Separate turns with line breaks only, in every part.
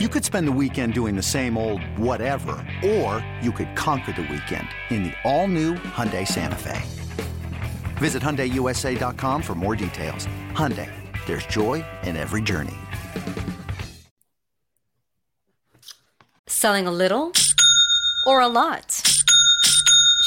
You could spend the weekend doing the same old whatever, or you could conquer the weekend in the all-new Hyundai Santa Fe. Visit HyundaiUSA.com for more details. Hyundai, there's joy in every journey.
Selling a little or a lot?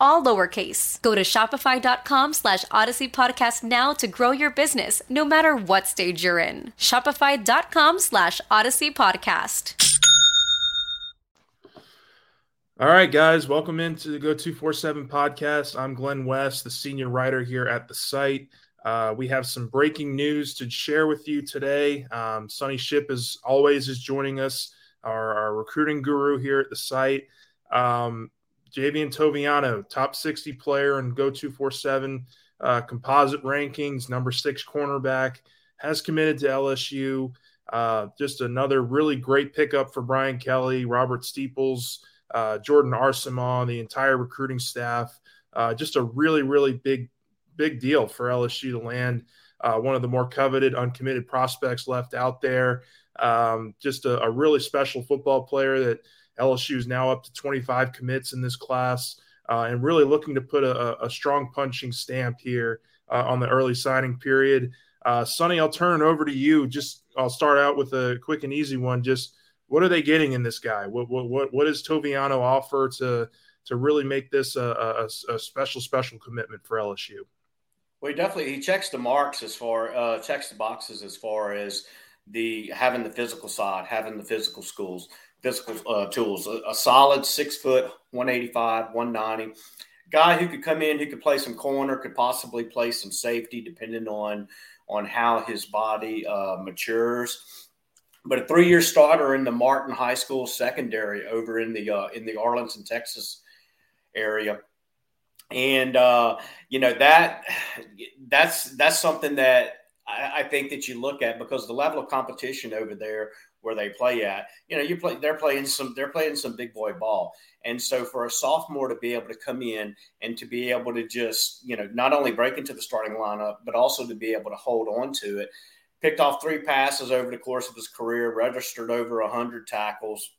all lowercase. Go to shopify.com slash odyssey podcast now to grow your business, no matter what stage you're in. Shopify.com slash odyssey podcast.
All right, guys, welcome into the Geaux 247 podcast. I'm Glenn West, the senior writer here at the site. Uh, we have some breaking news to share with you today. Um, Sonny Shipp, as always, is joining us, our, our recruiting guru here at the site. Um, Javien Toviano, top 60 player in Geaux 247 uh, composite rankings, number six cornerback, has committed to LSU. Uh, just another really great pickup for Brian Kelly, Robert Steeples, uh, Jordan Arcement, the entire recruiting staff. Uh, just a really, really big, big deal for LSU to land uh, one of the more coveted, uncommitted prospects left out there. Um, just a, a, really special football player that LSU is now up to 25 commits in this class. Uh, and really looking to put a, a strong punching stamp here uh, on the early signing period. Uh, Sonny, I'll turn it over to you. Just I'll start out with a quick and easy one. Just what are they getting in this guy? What what what, what does Toviano offer to to really make this a, a, a special special commitment for LSU?
Well, he definitely he checks the marks as far uh, checks the boxes as far as the having the physical side, having the physical schools, physical uh, tools. A, a, solid six foot, one eighty five, one ninety. Guy who could come in, who could play some corner, could possibly play some safety, depending on on how his body uh, matures. But a three-year starter in the Martin High School secondary over in the uh, in the Arlington, Texas area, and uh, you know that that's that's something that I, I, think that you look at because the level of competition over there where they play at, you know, you play they're playing some they're playing some big boy ball, and so for a sophomore to be able to come in and to be able to just you know not only break into the starting lineup but also to be able to hold on to it picked off three passes over the course of his career, registered over 100 tackles.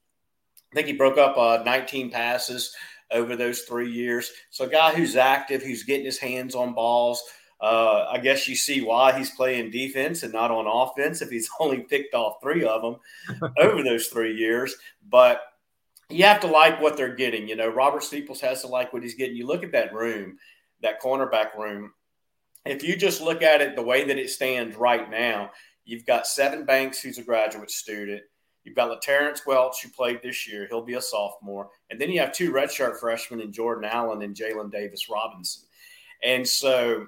I think he broke up uh, 19 passes over those three years. So, a guy who's active, who's getting his hands on balls. Uh, I guess you see why he's playing defense and not on offense if he's only picked off three of them over those three years. But you have to like what they're getting. You know, Robert Steeples has to like what he's getting. You look at that room, that cornerback room if you just look at it the way that it stands right now, you've got Sevyn Banks, who's a graduate student. You've got Terrence Welch, who played this year. He'll be a sophomore. And then you have two redshirt freshmen in Jordan Allen and Jalen Davis Robinson. And so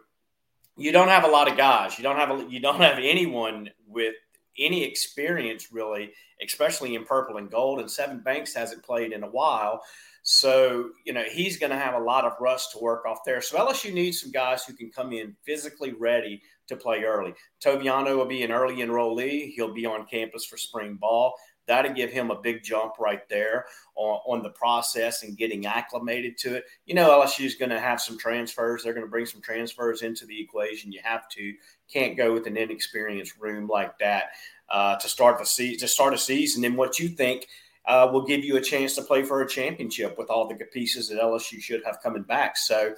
you don't have a lot of guys. You don't have a, you don't have anyone with any experience really, especially in purple and gold. And Sevyn Banks hasn't played in a while. So, you know, he's going to have a lot of rust to work off there. So LSU needs some guys who can come in physically ready to play early. Toviano will be an early enrollee. He'll be on campus for spring ball. That'll give him a big jump right there on, on the process and getting acclimated to it. You know, LSU is going to have some transfers. They're going to bring some transfers into the equation. You have to. Can't go with an inexperienced room like that uh, to start the season. To start a season, and what you think – uh, will give you a chance to play for a championship with all the pieces that LSU should have coming back. So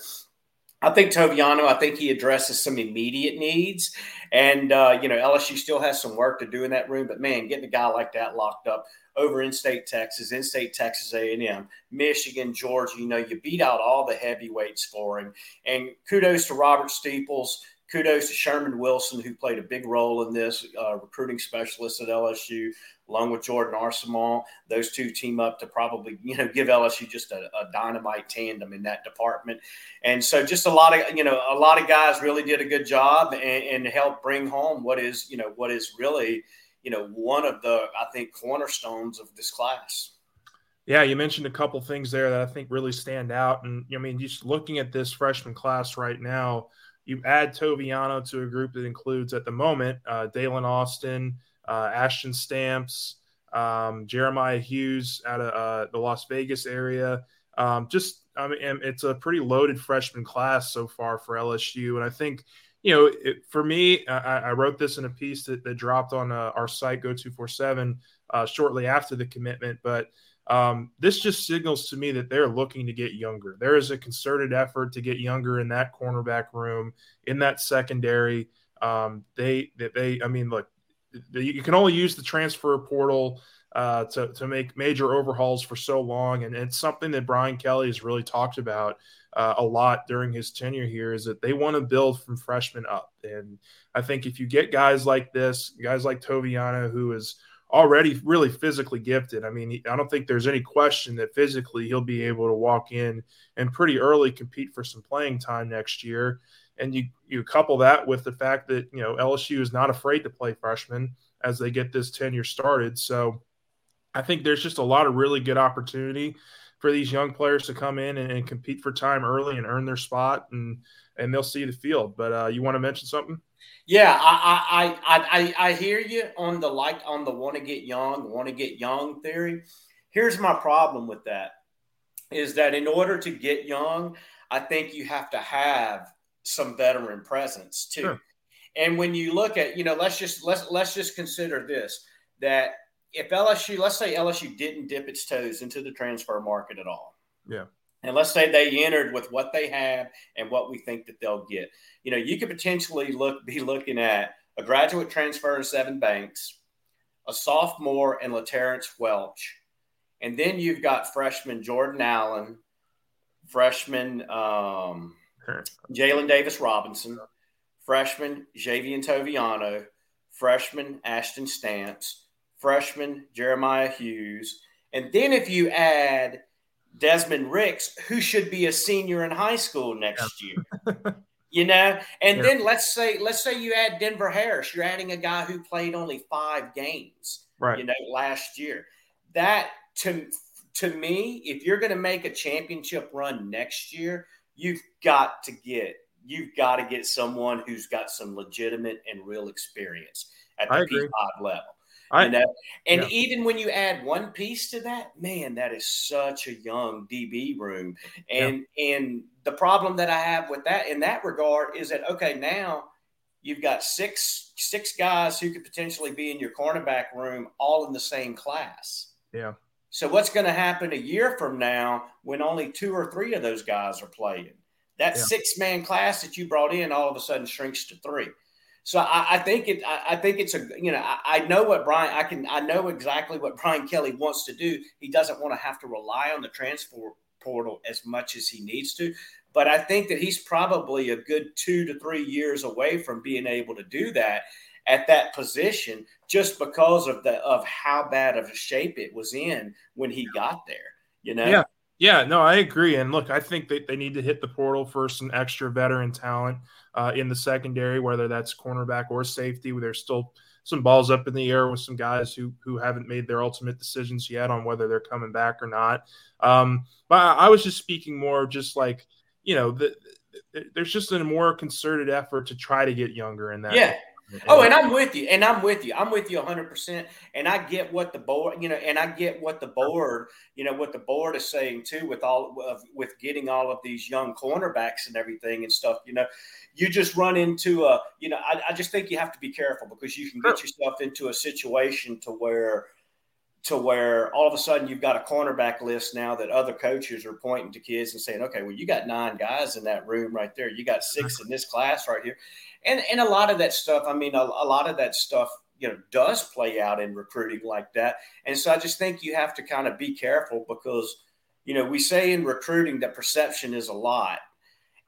I think Toviano, I think he addresses some immediate needs. And, uh, you know, LSU still has some work to do in that room. But, man, getting a guy like that locked up over in state Texas, in state Texas A&M, Michigan, Georgia, you know, you beat out all the heavyweights for him. And kudos to Robert Steeples. Kudos to Sherman Wilson, who played a big role in this, uh, recruiting specialist at LSU along with Jordan Arcement. Those two team up to probably, you know, give LSU just a, a, dynamite tandem in that department. And so just a lot of, you know, a lot of guys really did a good job and, and helped bring home what is, you know, what is really, you know, one of the, I think, cornerstones of this class.
Yeah, you mentioned a couple things there that I think really stand out. And I mean, just looking at this freshman class right now, you add Toviano to a group that includes at the moment uh, Daylen Austin, uh, Ashton Stamps, um, Jeremiah Hughes out of uh, the Las Vegas area. Um, just, I mean, it's a pretty loaded freshman class so far for LSU. And I think, you know, it, for me, I, I, wrote this in a piece that, that dropped on uh, our site, Geaux247, uh, shortly after the commitment. But um, this just signals to me that they're looking to get younger. There is a concerted effort to get younger in that cornerback room, in that secondary. Um, they, they, I mean, look, you can only use the transfer portal uh, to, to make major overhauls for so long. And it's something that Brian Kelly has really talked about uh, a lot during his tenure here is that they want to build from freshmen up. And I think if you get guys like this, guys like Toviano, who is already really physically gifted, I mean, I don't think there's any question that physically he'll be able to walk in and pretty early compete for some playing time next year and you you couple that with the fact that you know LSU is not afraid to play freshmen as they get this tenure started. So I think there's just a lot of really good opportunity for these young players to come in and, and compete for time early and earn their spot, and and they'll see the field. But uh, you want to mention something?
Yeah, I I I I, I hear you on the like on the want to get young, want to get young theory. Here's my problem with that is that in order to get young, I think you have to have some veteran presence too. Sure. And when you look at, you know, let's just let's let's just consider this that if LSU, let's say LSU didn't dip its toes into the transfer market at all.
Yeah.
And let's say they entered with what they have and what we think that they'll get. You know, you could potentially look be looking at a graduate transfer in Sevyn Banks, a sophomore and LaTerrence Welch, and then you've got freshman Jordan Allen, freshman um, Jalen Davis Robinson, freshman Javien Toviano, freshman Ashton Stamps, freshman Jeremiah Hughes, and then if you add Desmond Ricks, who should be a senior in high school next year. you know, and yeah. then let's say let's say you add Denver Harris, you're adding a guy who played only five games,
right?
You know, last year. That to to me, if you're going to make a championship run next year, you've got to get you've got to get someone who's got some legitimate and real experience at the P5 level. I, you know? And yeah. even when you add one piece to that, man, that is such a young DB room. And yeah. and the problem that I have with that in that regard is that okay, now you've got six six guys who could potentially be in your cornerback room all in the same class.
Yeah.
So what's going to happen a year from now when only two or three of those guys are playing? That yeah. six man class that you brought in all of a sudden shrinks to three. So I, I think it. I, I, think it's a. You know, I, I, know what Brian. I can. I know exactly what Brian Kelly wants to do. He doesn't want to have to rely on the transfer portal as much as he needs to. But I think that he's probably a good two to three years away from being able to do that at that position just because of the of how bad of a shape it was in when he got there. You know?
Yeah. Yeah, no, I agree. And look, I think that they need to hit the portal for some extra veteran talent uh, in the secondary, whether that's cornerback or safety. There's still some balls up in the air with some guys who who haven't made their ultimate decisions yet on whether they're coming back or not. Um, but I was just speaking more just like you know, the, the, there's just a more concerted effort to try to get younger in that.
Yeah, Oh, and I'm with you, and I'm with you. I'm with you 100. percent And I get what the board, you know, and I get what the board, you know, what the board is saying too, with all of with getting all of these young cornerbacks and everything and stuff. You know, you just run into a, you know, I, I just think you have to be careful because you can get yourself into a situation to where to where all of a sudden you've got a cornerback list now that other coaches are pointing to kids and saying, okay, well, you got nine guys in that room right there. You got six in this class right here. And, and a lot of that stuff, I mean, a, a lot of that stuff, you know, does play out in recruiting like that. And so I just think you have to kind of be careful because, you know, we say in recruiting that perception is a lot.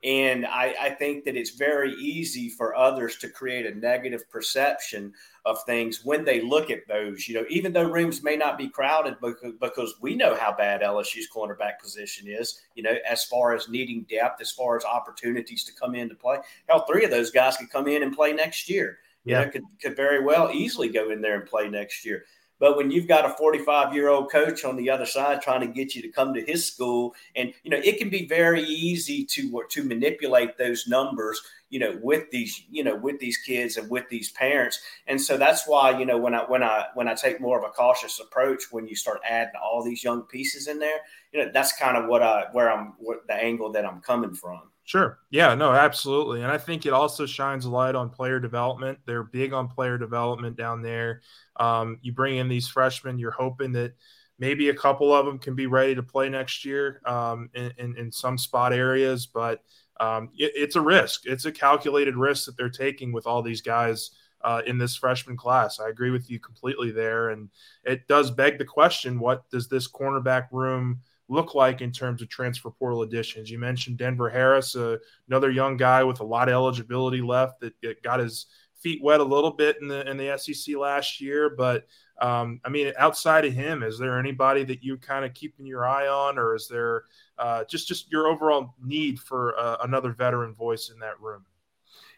And I, I, think that it's very easy for others to create a negative perception of things when they look at those. You know, even though rooms may not be crowded because, because we know how bad LSU's cornerback position is, you know, as far as needing depth, as far as opportunities to come in to play. Hell, three of those guys could come in and play next year. You yeah. know, could, could very well easily go in there and play next year. But when you've got a 45 year old coach on the other side trying to get you to come to his school, and you know it can be very easy to to manipulate those numbers, you know, with these you know with these kids and with these parents. And so that's why you know when I when I when I take more of a cautious approach when you start adding all these young pieces in there, you know, that's kind of what I where I'm what the angle that I'm coming from.
Sure. Yeah, no, absolutely. And I think it also shines a light on player development. They're big on player development down there. Um, you bring in these freshmen, you're hoping that maybe a couple of them can be ready to play next year um, in, in, in, some spot areas, but um, it, it's a risk. It's a calculated risk that they're taking with all these guys uh, in this freshman class. I agree with you completely there. And it does beg the question what does this cornerback room look like in terms of transfer portal additions? You mentioned Denver Harris, uh, another young guy with a lot of eligibility left that got his – feet wet a little bit in the in the SEC last year, but um, I mean, outside of him, is there anybody that you kind of keeping your eye on, or is there uh, just just your overall need for uh, another veteran voice in that room?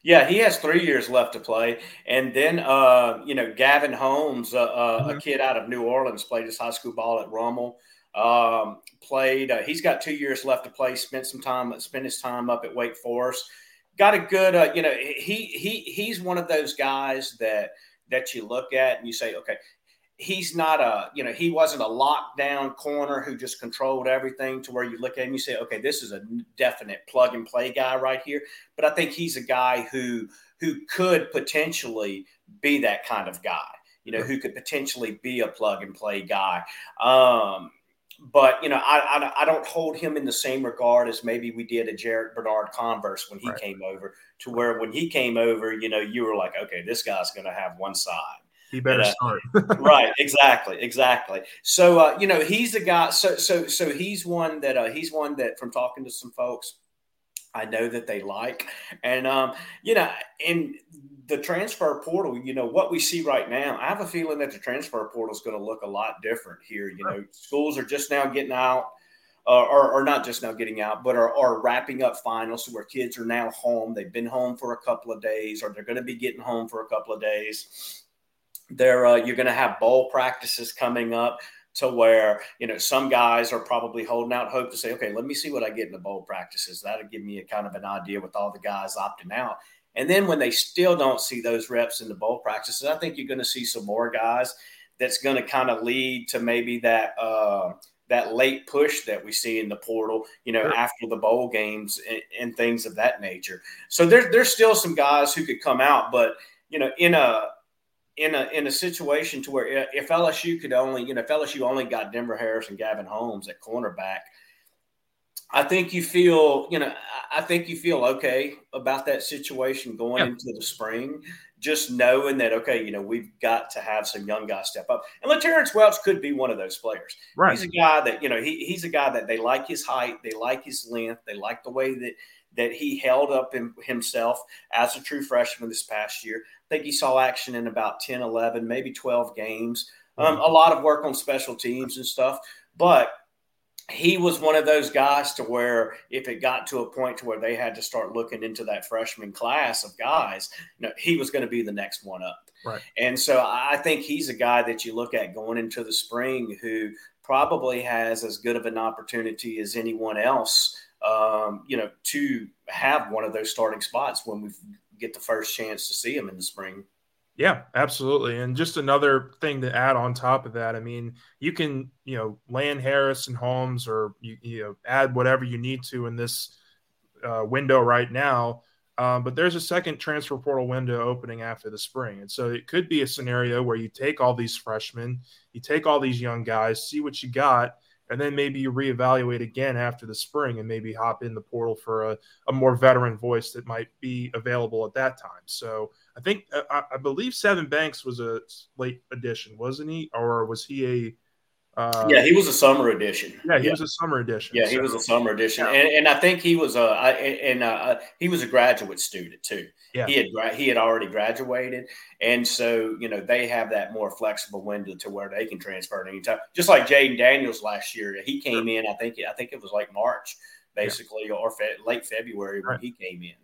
Yeah, he has three years left to play, and then uh, you know Gavin Holmes, uh, uh, mm-hmm. a kid out of New Orleans, played his high school ball at Rummel. Um, played. Uh, he's got two years left to play. Spent some time. Spent his time up at Wake Forest got a good, uh, you know, he he he's one of those guys that that you look at and you say, okay, he's not a, you know, he wasn't a lockdown corner who just controlled everything to where you look at him and you say, okay, this is a definite plug and play guy right here. But I think he's a guy who who could potentially be that kind of guy, you know, who could potentially be a plug and play guy. Um, but you know, I, I, I don't hold him in the same regard as maybe we did a Jarrick Bernard-Converse when he right. came over. To where when he came over, you know, you were like, okay, this guy's going to have one side.
He better start.
right, exactly, exactly. So uh, you know, he's a guy. So so so he's one that uh, he's one that from talking to some folks, I know that they like, and um, you know, in the transfer portal, you know, what we see right now, I have a feeling that the transfer portal is going to look a lot different here. You know, schools are just now getting out, uh, or, or not just now getting out, but are, are wrapping up finals where kids are now home. They've been home for a couple of days, or they're going to be getting home for a couple of days. There, uh, you're going to have bowl practices coming up to where you know some guys are probably holding out hope to say, okay, let me see what I get in the bowl practices. That'll give me a kind of an idea with all the guys opting out. And then when they still don't see those reps in the bowl practices, I think you're going to see some more guys that's going to kind of lead to maybe that uh, that late push that we see in the portal, you know, sure. after the bowl games and, and, things of that nature. So there's there's still some guys who could come out, but you know, in a in a in a situation to where if LSU could only, you know, if LSU only got Denver Harris and Gavin Holmes at cornerback – I think you feel, you know, I think you feel okay about that situation going yeah. into the spring, just knowing that, okay, you know, we've got to have some young guys step up. And LaTerrence Welch could be one of those players. Right. He's a guy that, you know, he, he's a guy that they like his height, they like his length, they like the way that that he held up in himself as a true freshman this past year. Think he saw action in about 10, 11, maybe 12 games. Um, mm-hmm. a lot of work on special teams and stuff. But he was one of those guys to where if it got to a point to where they had to start looking into that freshman class of guys, you know, he was going to be the next one up.
Right.
And so I think he's a guy that you look at going into the spring who probably has as good of an opportunity as anyone else, um, you know, to have one of those starting spots when we get the first chance to see him in the spring.
Yeah, absolutely. And just another thing to add on top of that, I mean, you can, you know, land Harris and Holmes or you, you know, add whatever you need to in this uh, window right now. Um, but there's a second transfer portal window opening after the spring. And so it could be a scenario where you take all these freshmen, you take all these young guys, see what you got, and then maybe you reevaluate again after the spring and maybe hop in the portal for a, a more veteran voice that might be available at that time. So I think, I, I believe Sevyn Banks was a late addition, wasn't he? Or was he a
uh, yeah, he was a summer edition.
Yeah, he yeah. was a summer edition.
Yeah, so. he was a summer edition, yeah. and, and I think he was a and uh, he was a graduate student too. Yeah, he had he had already graduated, and so you know they have that more flexible window to where they can transfer at any time. Just like Jayden Daniels last year, he came in. I think I think it was like March, basically, yeah. or fe- late February when right. he came in.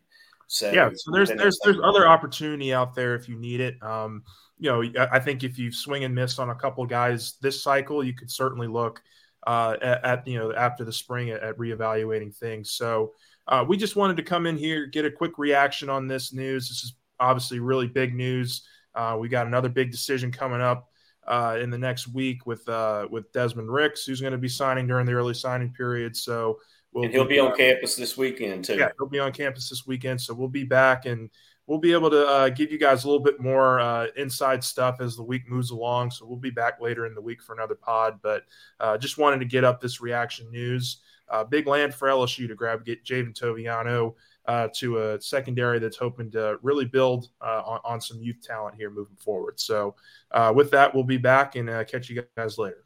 So yeah, so there's there's there's other opportunity out there if you need it. Um, you know, I think if you swing and miss on a couple guys this cycle, you could certainly look uh, at, at, you know after the spring at, at reevaluating things. So uh, we just wanted to come in here get a quick reaction on this news. This is obviously really big news. Uh, we got another big decision coming up uh, in the next week with uh, with Desmond Ricks, who's going to be signing during the early signing period. So
we'll and he'll be, be on campus this weekend too.
Yeah, he'll be on campus this weekend. So we'll be back and we'll be able to uh, give you guys a little bit more uh, inside stuff as the week moves along. So we'll be back later in the week for another pod. But uh, just wanted to get up this reaction news. Uh, big land for LSU to grab get Javien Toviano uh, to a secondary that's hoping to really build uh, on, on, some youth talent here moving forward. So with that, we'll be back and catch you guys later.